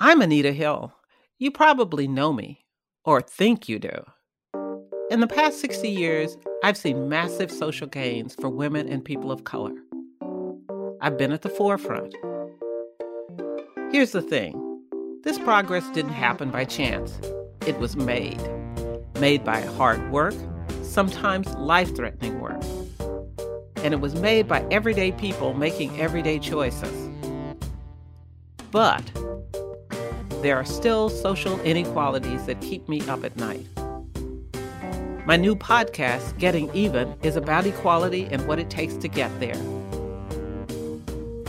I'm Anita Hill. You probably know me, or think you do. In the past 60 years, I've seen massive social gains for women and people of color. I've been at the forefront. Here's the thing this progress didn't happen by chance, it was made. Made by hard work, sometimes life threatening work. And it was made by everyday people making everyday choices. But there are still social inequalities that keep me up at night. My new podcast, Getting Even, is about equality and what it takes to get there.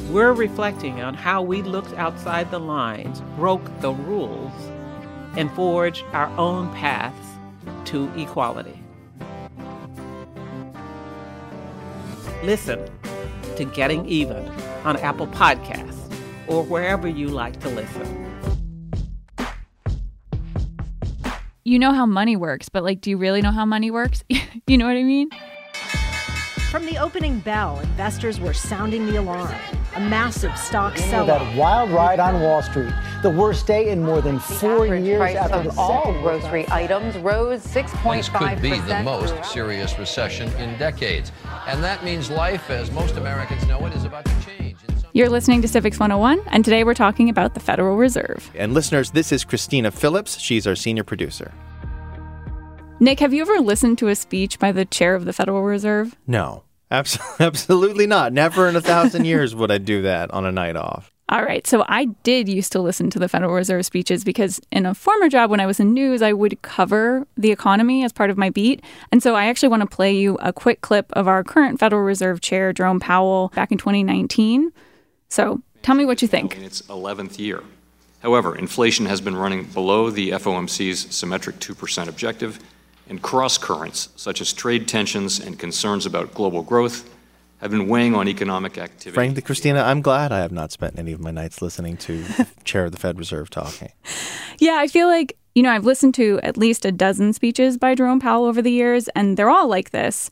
We're reflecting on how we looked outside the lines, broke the rules, and forged our own paths to equality. Listen to Getting Even on Apple Podcasts or wherever you like to listen. You know how money works, but like, do you really know how money works? you know what I mean? From the opening bell, investors were sounding the alarm. A massive stock sell That wild ride on Wall Street, the worst day in more than four years after the all grocery items rose 6.5 This could be the most serious recession in decades, and that means life, as most Americans know it, is about to change. You're listening to Civics 101, and today we're talking about the Federal Reserve. And listeners, this is Christina Phillips. She's our senior producer. Nick, have you ever listened to a speech by the chair of the Federal Reserve? No, absolutely not. Never in a thousand years would I do that on a night off. All right. So I did used to listen to the Federal Reserve speeches because in a former job when I was in news, I would cover the economy as part of my beat. And so I actually want to play you a quick clip of our current Federal Reserve Chair, Jerome Powell, back in 2019. So tell me what you think. In its 11th year. However, inflation has been running below the FOMC's symmetric 2% objective, and cross currents, such as trade tensions and concerns about global growth, have been weighing on economic activity. Frankly, Christina, I'm glad I have not spent any of my nights listening to chair of the Fed Reserve talking. Yeah, I feel like, you know, I've listened to at least a dozen speeches by Jerome Powell over the years, and they're all like this.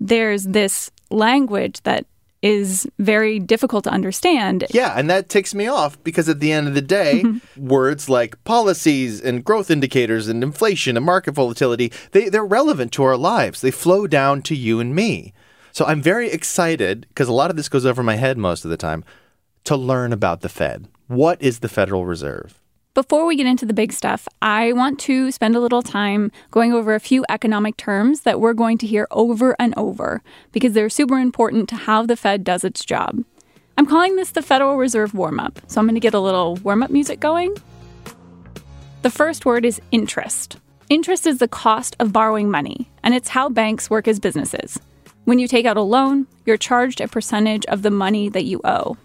There's this language that is very difficult to understand. Yeah, and that ticks me off because at the end of the day, mm-hmm. words like policies and growth indicators and inflation and market volatility, they, they're relevant to our lives. They flow down to you and me. So I'm very excited because a lot of this goes over my head most of the time to learn about the Fed. What is the Federal Reserve? Before we get into the big stuff, I want to spend a little time going over a few economic terms that we're going to hear over and over because they're super important to how the Fed does its job. I'm calling this the Federal Reserve warm up, so I'm going to get a little warm up music going. The first word is interest. Interest is the cost of borrowing money, and it's how banks work as businesses. When you take out a loan, you're charged a percentage of the money that you owe.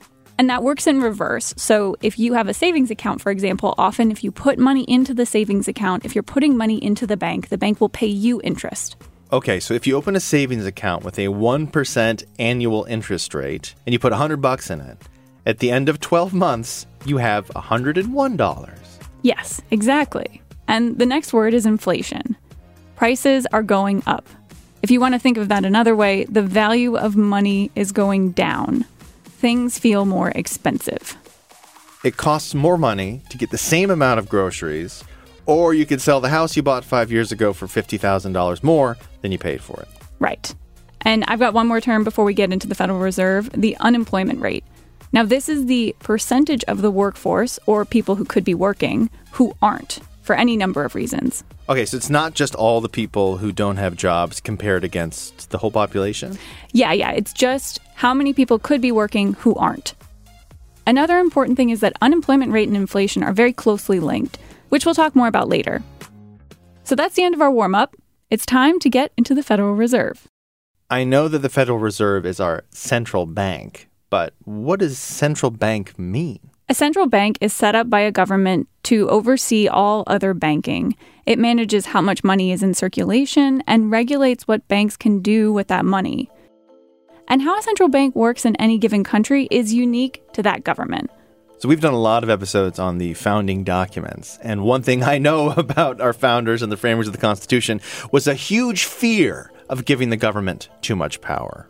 And that works in reverse. So if you have a savings account, for example, often if you put money into the savings account, if you're putting money into the bank, the bank will pay you interest. Okay, so if you open a savings account with a 1% annual interest rate and you put 100 bucks in it, at the end of 12 months, you have $101. Yes, exactly. And the next word is inflation. Prices are going up. If you want to think of that another way, the value of money is going down things feel more expensive. It costs more money to get the same amount of groceries, or you could sell the house you bought five years ago for $50,000 more than you paid for it. Right. And I've got one more term before we get into the Federal Reserve the unemployment rate. Now, this is the percentage of the workforce, or people who could be working, who aren't for any number of reasons. Okay, so it's not just all the people who don't have jobs compared against the whole population? Yeah, yeah. It's just how many people could be working who aren't. Another important thing is that unemployment rate and inflation are very closely linked, which we'll talk more about later. So that's the end of our warm up. It's time to get into the Federal Reserve. I know that the Federal Reserve is our central bank, but what does central bank mean? A central bank is set up by a government to oversee all other banking. It manages how much money is in circulation and regulates what banks can do with that money. And how a central bank works in any given country is unique to that government. So, we've done a lot of episodes on the founding documents. And one thing I know about our founders and the framers of the Constitution was a huge fear of giving the government too much power.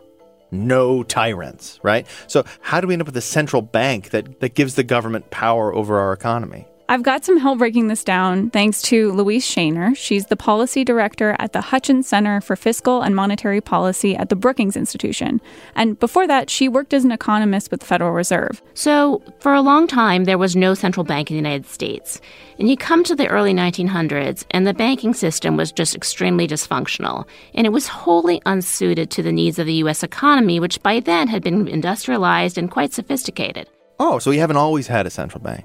No tyrants, right? So, how do we end up with a central bank that, that gives the government power over our economy? I've got some help breaking this down thanks to Louise Sheiner. She's the policy director at the Hutchins Center for Fiscal and Monetary Policy at the Brookings Institution. And before that, she worked as an economist with the Federal Reserve. So, for a long time, there was no central bank in the United States. And you come to the early 1900s, and the banking system was just extremely dysfunctional. And it was wholly unsuited to the needs of the U.S. economy, which by then had been industrialized and quite sophisticated. Oh, so we haven't always had a central bank.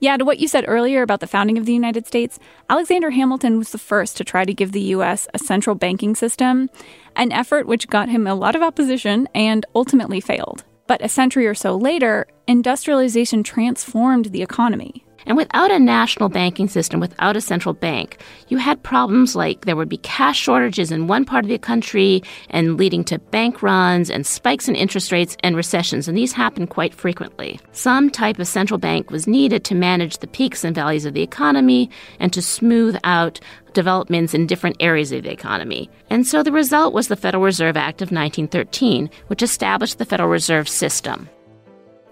Yeah, to what you said earlier about the founding of the United States, Alexander Hamilton was the first to try to give the U.S. a central banking system, an effort which got him a lot of opposition and ultimately failed. But a century or so later, industrialization transformed the economy. And without a national banking system, without a central bank, you had problems like there would be cash shortages in one part of the country and leading to bank runs and spikes in interest rates and recessions. And these happened quite frequently. Some type of central bank was needed to manage the peaks and valleys of the economy and to smooth out developments in different areas of the economy. And so the result was the Federal Reserve Act of 1913, which established the Federal Reserve System.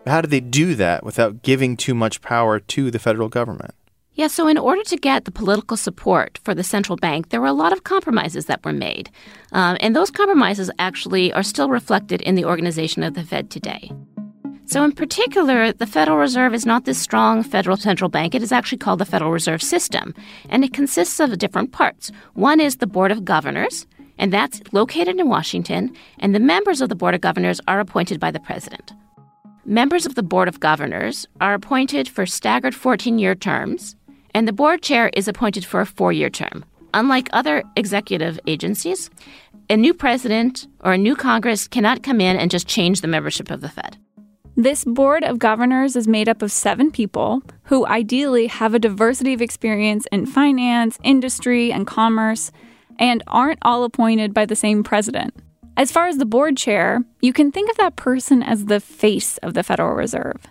How did they do that without giving too much power to the federal government? Yeah, so in order to get the political support for the central bank, there were a lot of compromises that were made. Um, and those compromises actually are still reflected in the organization of the Fed today. So, in particular, the Federal Reserve is not this strong federal central bank. It is actually called the Federal Reserve System. And it consists of different parts. One is the Board of Governors, and that's located in Washington, and the members of the Board of Governors are appointed by the President. Members of the Board of Governors are appointed for staggered 14 year terms, and the board chair is appointed for a four year term. Unlike other executive agencies, a new president or a new Congress cannot come in and just change the membership of the Fed. This board of governors is made up of seven people who ideally have a diversity of experience in finance, industry, and commerce, and aren't all appointed by the same president. As far as the board chair, you can think of that person as the face of the Federal Reserve.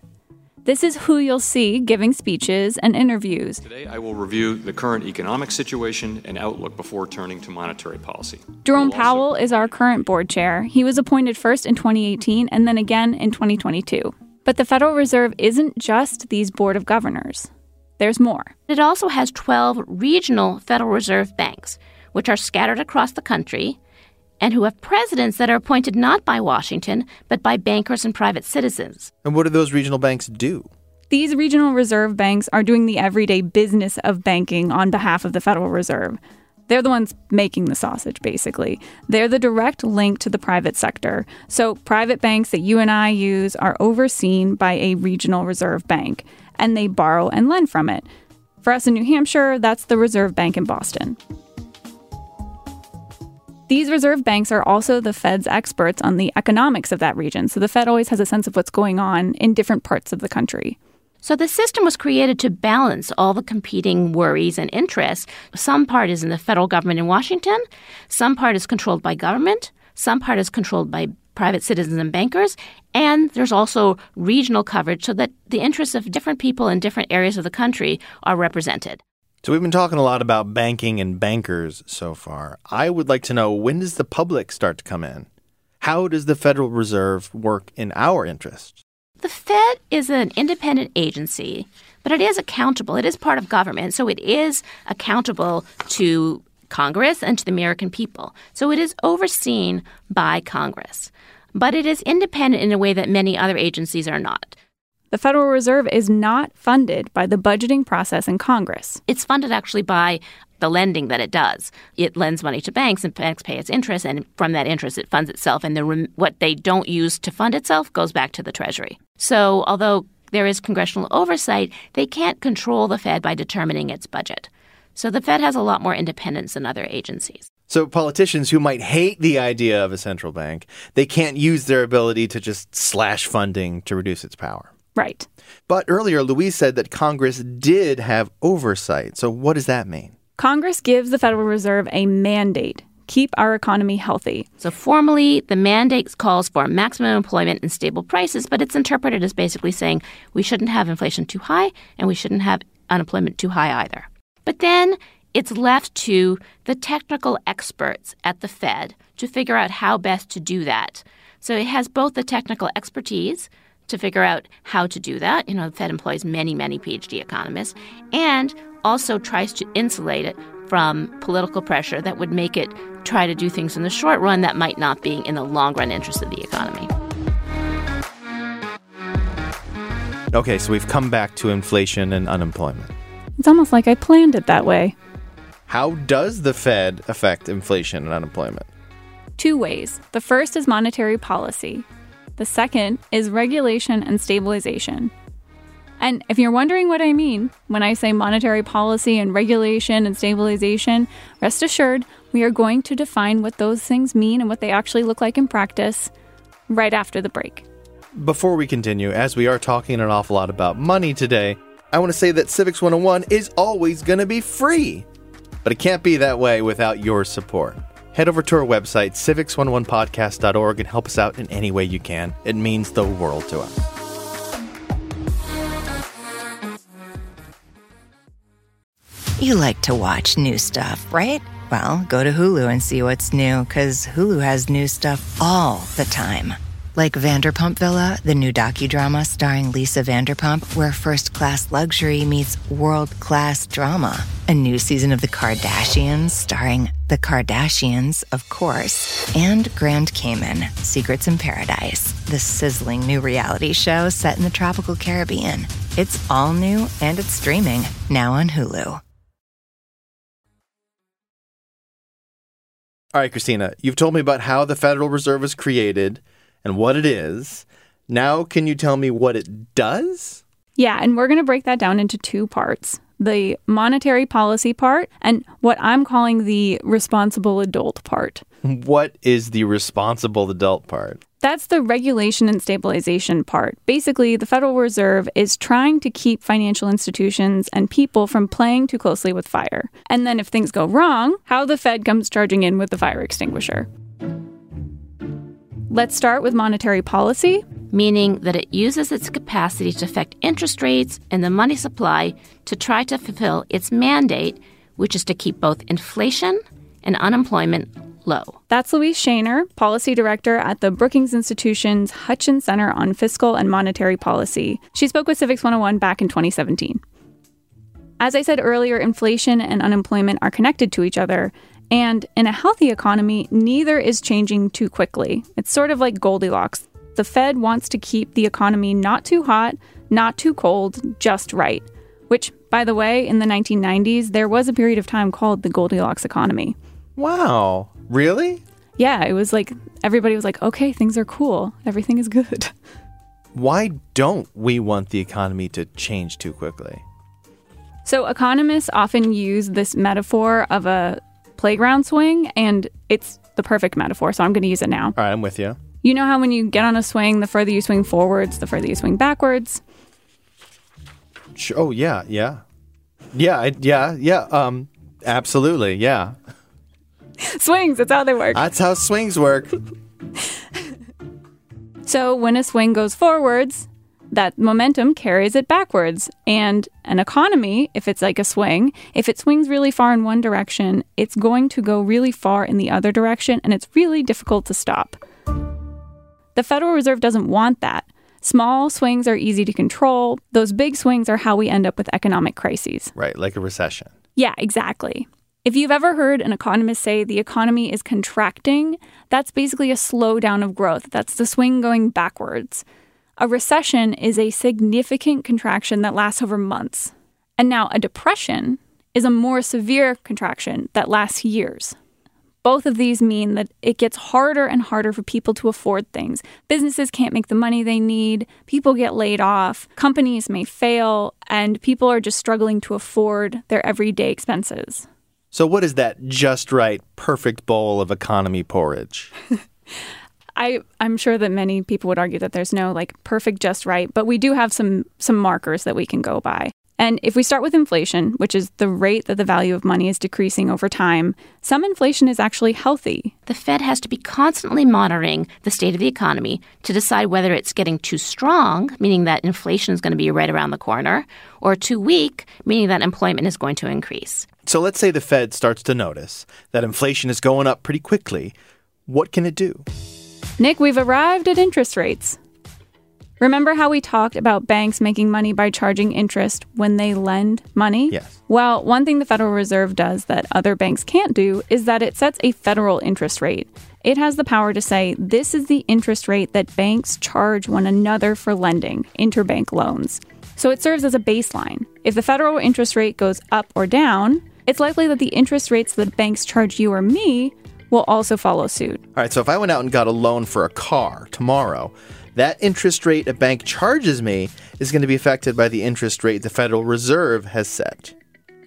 This is who you'll see giving speeches and interviews. Today, I will review the current economic situation and outlook before turning to monetary policy. Jerome Powell is our current board chair. He was appointed first in 2018 and then again in 2022. But the Federal Reserve isn't just these board of governors, there's more. It also has 12 regional Federal Reserve banks, which are scattered across the country and who have presidents that are appointed not by Washington, but by bankers and private citizens. And what do those regional banks do? These regional reserve banks are doing the everyday business of banking on behalf of the Federal Reserve. They're the ones making the sausage, basically. They're the direct link to the private sector. So, private banks that you and I use are overseen by a regional reserve bank, and they borrow and lend from it. For us in New Hampshire, that's the Reserve Bank in Boston. These reserve banks are also the Fed's experts on the economics of that region, so the Fed always has a sense of what's going on in different parts of the country. So the system was created to balance all the competing worries and interests. Some part is in the federal government in Washington, some part is controlled by government, some part is controlled by private citizens and bankers, and there's also regional coverage so that the interests of different people in different areas of the country are represented. So we've been talking a lot about banking and bankers so far. I would like to know when does the public start to come in? How does the Federal Reserve work in our interest? The Fed is an independent agency, but it is accountable. It is part of government, so it is accountable to Congress and to the American people. So it is overseen by Congress. But it is independent in a way that many other agencies are not. The Federal Reserve is not funded by the budgeting process in Congress. It's funded actually by the lending that it does. It lends money to banks, and banks pay its interest, and from that interest, it funds itself. And the, what they don't use to fund itself goes back to the Treasury. So, although there is congressional oversight, they can't control the Fed by determining its budget. So, the Fed has a lot more independence than other agencies. So politicians who might hate the idea of a central bank, they can't use their ability to just slash funding to reduce its power. Right. But earlier, Louise said that Congress did have oversight. So what does that mean? Congress gives the Federal Reserve a mandate keep our economy healthy. So, formally, the mandate calls for maximum employment and stable prices, but it's interpreted as basically saying we shouldn't have inflation too high and we shouldn't have unemployment too high either. But then it's left to the technical experts at the Fed to figure out how best to do that. So, it has both the technical expertise to figure out how to do that. You know, the Fed employs many, many PhD economists and also tries to insulate it from political pressure that would make it try to do things in the short run that might not be in the long run interest of the economy. Okay, so we've come back to inflation and unemployment. It's almost like I planned it that way. How does the Fed affect inflation and unemployment? Two ways. The first is monetary policy, the second is regulation and stabilization. And if you're wondering what I mean when I say monetary policy and regulation and stabilization, rest assured we are going to define what those things mean and what they actually look like in practice right after the break. Before we continue, as we are talking an awful lot about money today, I want to say that Civics 101 is always going to be free. But it can't be that way without your support. Head over to our website, civics101podcast.org, and help us out in any way you can. It means the world to us. You like to watch new stuff, right? Well, go to Hulu and see what's new, because Hulu has new stuff all the time. Like Vanderpump Villa, the new docudrama starring Lisa Vanderpump, where first class luxury meets world class drama. A new season of The Kardashians starring The Kardashians, of course, and Grand Cayman, Secrets in Paradise, the sizzling new reality show set in the tropical Caribbean. It's all new and it's streaming now on Hulu. All right, Christina, you've told me about how the Federal Reserve was created and what it is. Now, can you tell me what it does? Yeah, and we're going to break that down into two parts the monetary policy part and what I'm calling the responsible adult part. What is the responsible adult part? That's the regulation and stabilization part. Basically, the Federal Reserve is trying to keep financial institutions and people from playing too closely with fire. And then if things go wrong, how the Fed comes charging in with the fire extinguisher. Let's start with monetary policy. Meaning that it uses its capacity to affect interest rates and the money supply to try to fulfill its mandate, which is to keep both inflation and unemployment low. That's Louise Sheiner, Policy Director at the Brookings Institution's Hutchins Center on Fiscal and Monetary Policy. She spoke with Civics 101 back in 2017. As I said earlier, inflation and unemployment are connected to each other, and in a healthy economy, neither is changing too quickly. It's sort of like Goldilocks. The Fed wants to keep the economy not too hot, not too cold, just right. Which, by the way, in the 1990s, there was a period of time called the Goldilocks economy. Wow. Really? Yeah, it was like everybody was like, okay, things are cool. Everything is good. Why don't we want the economy to change too quickly? So, economists often use this metaphor of a playground swing, and it's the perfect metaphor, so I'm going to use it now. All right, I'm with you. You know how when you get on a swing, the further you swing forwards, the further you swing backwards? Oh, yeah, yeah. Yeah, I, yeah, yeah. Um, absolutely, yeah. swings, that's how they work. That's how swings work. so, when a swing goes forwards, that momentum carries it backwards. And an economy, if it's like a swing, if it swings really far in one direction, it's going to go really far in the other direction, and it's really difficult to stop. The Federal Reserve doesn't want that. Small swings are easy to control. Those big swings are how we end up with economic crises. Right, like a recession. Yeah, exactly. If you've ever heard an economist say the economy is contracting, that's basically a slowdown of growth. That's the swing going backwards. A recession is a significant contraction that lasts over months. And now a depression is a more severe contraction that lasts years. Both of these mean that it gets harder and harder for people to afford things. Businesses can't make the money they need, people get laid off, companies may fail, and people are just struggling to afford their everyday expenses. So, what is that just right, perfect bowl of economy porridge? I, I'm sure that many people would argue that there's no like perfect just right, but we do have some some markers that we can go by. And if we start with inflation, which is the rate that the value of money is decreasing over time, some inflation is actually healthy. The Fed has to be constantly monitoring the state of the economy to decide whether it's getting too strong, meaning that inflation is going to be right around the corner, or too weak, meaning that employment is going to increase. So let's say the Fed starts to notice that inflation is going up pretty quickly. What can it do? Nick, we've arrived at interest rates. Remember how we talked about banks making money by charging interest when they lend money? Yes. Well, one thing the Federal Reserve does that other banks can't do is that it sets a federal interest rate. It has the power to say this is the interest rate that banks charge one another for lending, interbank loans. So it serves as a baseline. If the federal interest rate goes up or down, it's likely that the interest rates that banks charge you or me will also follow suit. All right, so if I went out and got a loan for a car tomorrow, that interest rate a bank charges me is going to be affected by the interest rate the Federal Reserve has set.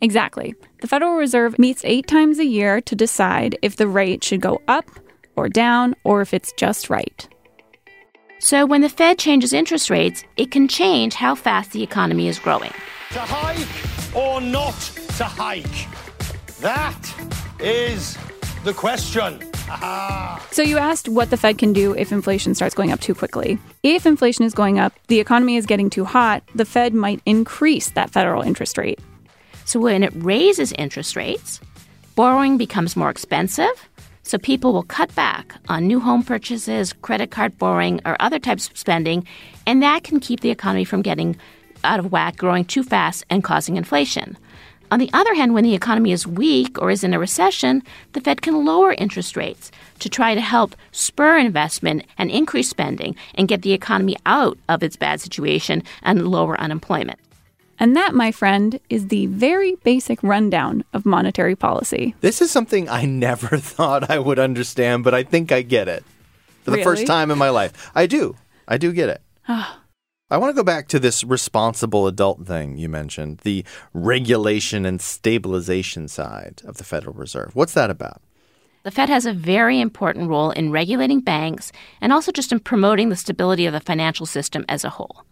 Exactly. The Federal Reserve meets eight times a year to decide if the rate should go up or down or if it's just right. So when the Fed changes interest rates, it can change how fast the economy is growing. To hike or not to hike? That is the question. So you asked what the Fed can do if inflation starts going up too quickly. If inflation is going up, the economy is getting too hot, the Fed might increase that federal interest rate. So when it raises interest rates, borrowing becomes more expensive. So people will cut back on new home purchases, credit card borrowing, or other types of spending, and that can keep the economy from getting out of whack, growing too fast, and causing inflation. On the other hand, when the economy is weak or is in a recession, the Fed can lower interest rates to try to help spur investment and increase spending and get the economy out of its bad situation and lower unemployment. And that, my friend, is the very basic rundown of monetary policy. This is something I never thought I would understand, but I think I get it. For the Really? first time in my life. I do. I do get it. Ah. I want to go back to this responsible adult thing you mentioned, the regulation and stabilization side of the Federal Reserve. What's that about? The Fed has a very important role in regulating banks and also just in promoting the stability of the financial system as a whole.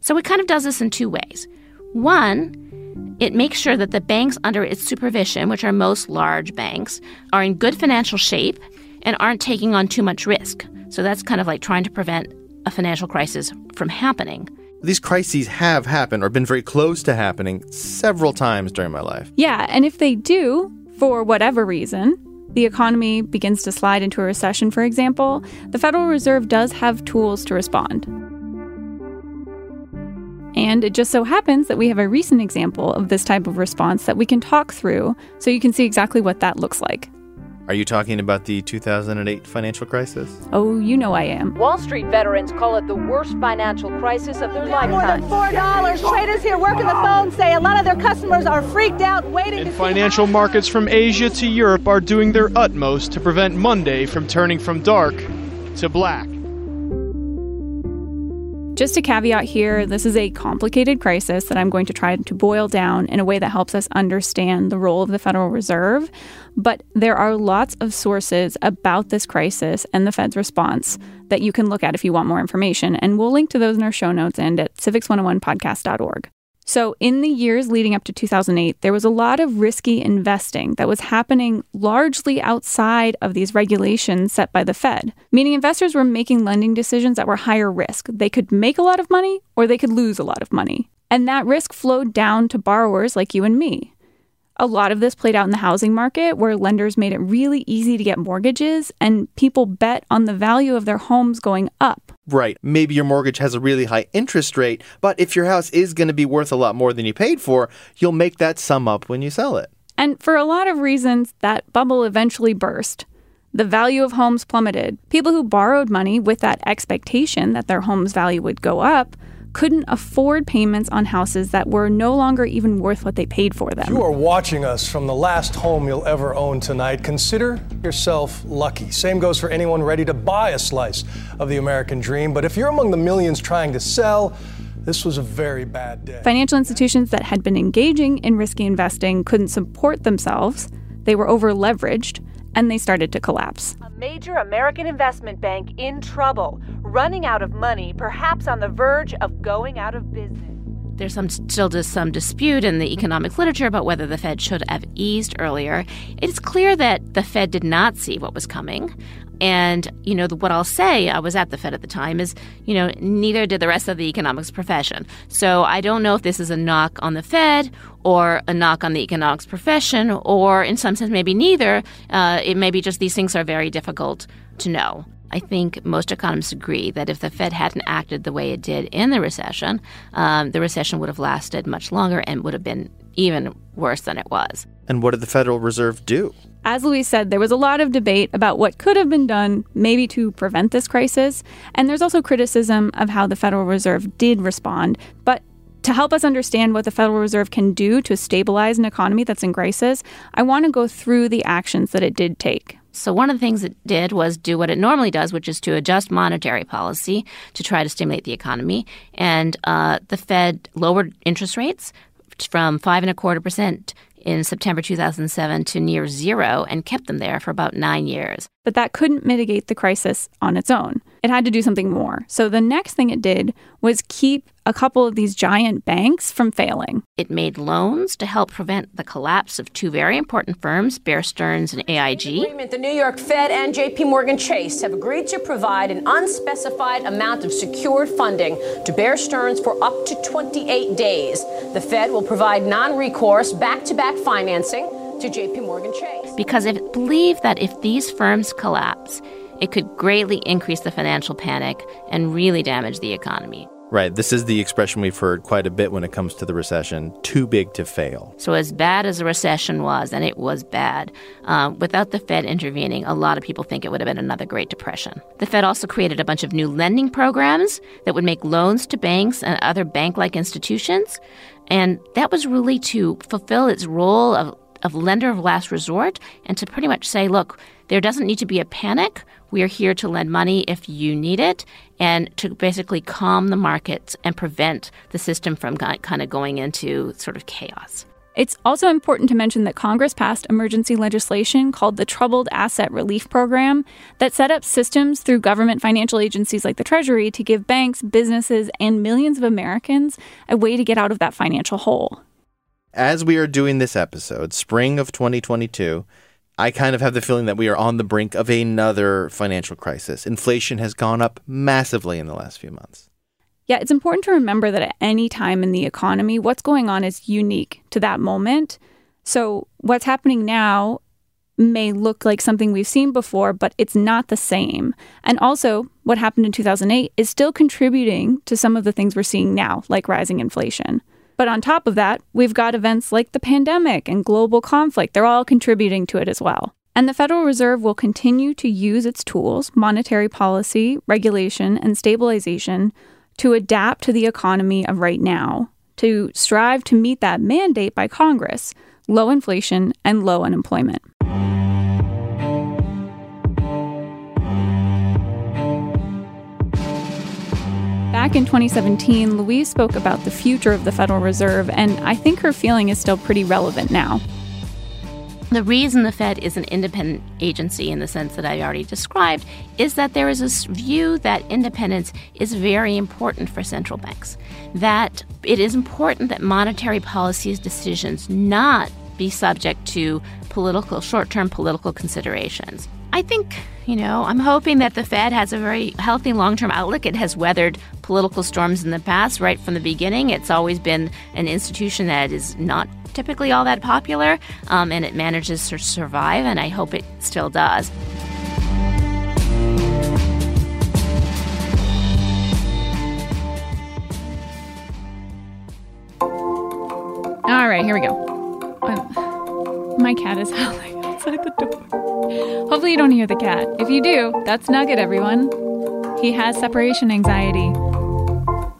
So it kind of does this in two ways. One, it makes sure that the banks under its supervision, which are most large banks, are in good financial shape and aren't taking on too much risk. So that's kind of like trying to prevent a financial crisis from happening. These crises have happened or been very close to happening several times during my life. Yeah, and if they do, for whatever reason, the economy begins to slide into a recession, for example, the Federal Reserve does have tools to respond. And it just so happens that we have a recent example of this type of response that we can talk through so you can see exactly what that looks like. Are you talking about the 2008 financial crisis? Oh, you know I am. Wall Street veterans call it the worst financial crisis of their lifetime. More than four dollars. Traders here working the phone say a lot of their customers are freaked out, waiting to see. Financial markets from Asia to Europe are doing their utmost to prevent Monday from turning from dark to black. Just a caveat here this is a complicated crisis that I'm going to try to boil down in a way that helps us understand the role of the Federal Reserve. But there are lots of sources about this crisis and the Fed's response that you can look at if you want more information. And we'll link to those in our show notes and at civics101podcast.org. So, in the years leading up to 2008, there was a lot of risky investing that was happening largely outside of these regulations set by the Fed, meaning investors were making lending decisions that were higher risk. They could make a lot of money or they could lose a lot of money. And that risk flowed down to borrowers like you and me. A lot of this played out in the housing market, where lenders made it really easy to get mortgages, and people bet on the value of their homes going up. Right. Maybe your mortgage has a really high interest rate, but if your house is going to be worth a lot more than you paid for, you'll make that sum up when you sell it. And for a lot of reasons, that bubble eventually burst. The value of homes plummeted. People who borrowed money with that expectation that their home's value would go up couldn't afford payments on houses that were no longer even worth what they paid for them. You are watching us from the last home you'll ever own tonight. Consider yourself lucky. Same goes for anyone ready to buy a slice of the American dream. But if you're among the millions trying to sell, this was a very bad day. Financial institutions that had been engaging in risky investing couldn't support themselves, they were over leveraged, and they started to collapse. A major American investment bank in trouble, running out of money, perhaps on the verge of going out of business. There's some, still just some dispute in the economic literature about whether the Fed should have eased earlier. It's clear that the Fed did not see what was coming. And, you know, what I'll say, I was at the Fed at the time, is, you know, neither did the rest of the economics profession. So I don't know if this is a knock on the Fed or a knock on the economics profession, or in some sense, maybe neither. Uh, it may be just these things are very difficult to know. I think most economists agree that if the Fed hadn't acted the way it did in the recession, um, the recession would have lasted much longer and would have been even worse than it was. And what did the Federal Reserve do? As Louise said, there was a lot of debate about what could have been done, maybe to prevent this crisis. And there's also criticism of how the Federal Reserve did respond. But to help us understand what the Federal Reserve can do to stabilize an economy that's in crisis, I want to go through the actions that it did take. So, one of the things it did was do what it normally does, which is to adjust monetary policy to try to stimulate the economy. And uh, the Fed lowered interest rates from five and a quarter percent in September 2007 to near zero and kept them there for about nine years. But that couldn't mitigate the crisis on its own. It had to do something more. So the next thing it did was keep a couple of these giant banks from failing. It made loans to help prevent the collapse of two very important firms, Bear Stearns and AIG. Agreement, the New York Fed and JP Morgan Chase have agreed to provide an unspecified amount of secured funding to Bear Stearns for up to 28 days. The Fed will provide non-recourse back-to-back financing to JP Morgan Chase. Because it believed that if these firms collapse, it could greatly increase the financial panic and really damage the economy. Right. This is the expression we've heard quite a bit when it comes to the recession too big to fail. So, as bad as the recession was, and it was bad, uh, without the Fed intervening, a lot of people think it would have been another Great Depression. The Fed also created a bunch of new lending programs that would make loans to banks and other bank like institutions. And that was really to fulfill its role of, of lender of last resort and to pretty much say, look, there doesn't need to be a panic. We are here to lend money if you need it and to basically calm the markets and prevent the system from kind of going into sort of chaos. It's also important to mention that Congress passed emergency legislation called the Troubled Asset Relief Program that set up systems through government financial agencies like the Treasury to give banks, businesses, and millions of Americans a way to get out of that financial hole. As we are doing this episode, spring of 2022, I kind of have the feeling that we are on the brink of another financial crisis. Inflation has gone up massively in the last few months. Yeah, it's important to remember that at any time in the economy, what's going on is unique to that moment. So, what's happening now may look like something we've seen before, but it's not the same. And also, what happened in 2008 is still contributing to some of the things we're seeing now, like rising inflation. But on top of that, we've got events like the pandemic and global conflict. They're all contributing to it as well. And the Federal Reserve will continue to use its tools, monetary policy, regulation, and stabilization, to adapt to the economy of right now, to strive to meet that mandate by Congress low inflation and low unemployment. Back in 2017, Louise spoke about the future of the Federal Reserve, and I think her feeling is still pretty relevant now. The reason the Fed is an independent agency in the sense that I already described is that there is a view that independence is very important for central banks. That it is important that monetary policy decisions not be subject to political short-term political considerations. I think, you know, I'm hoping that the Fed has a very healthy long term outlook. It has weathered political storms in the past right from the beginning. It's always been an institution that is not typically all that popular, um, and it manages to survive, and I hope it still does. All right, here we go. Uh, my cat is howling outside the door. Hopefully, you don't hear the cat. If you do, that's Nugget, everyone. He has separation anxiety.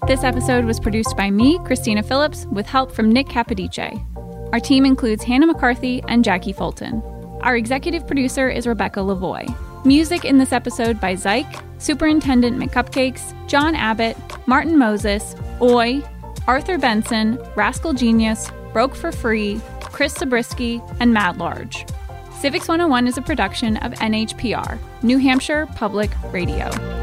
This episode was produced by me, Christina Phillips, with help from Nick Capodice. Our team includes Hannah McCarthy and Jacqui Fulton. Our executive producer is Rebecca Lavoie. Music in this episode by Zyke, Superintendent McCupcakes, John Abbott, Martin Moses, Oi, Arthur Benson, Rascal Genius, Broke for Free, Chris Zabriskie, and Mad Large. Civics 101 is a production of NHPR, New Hampshire Public Radio.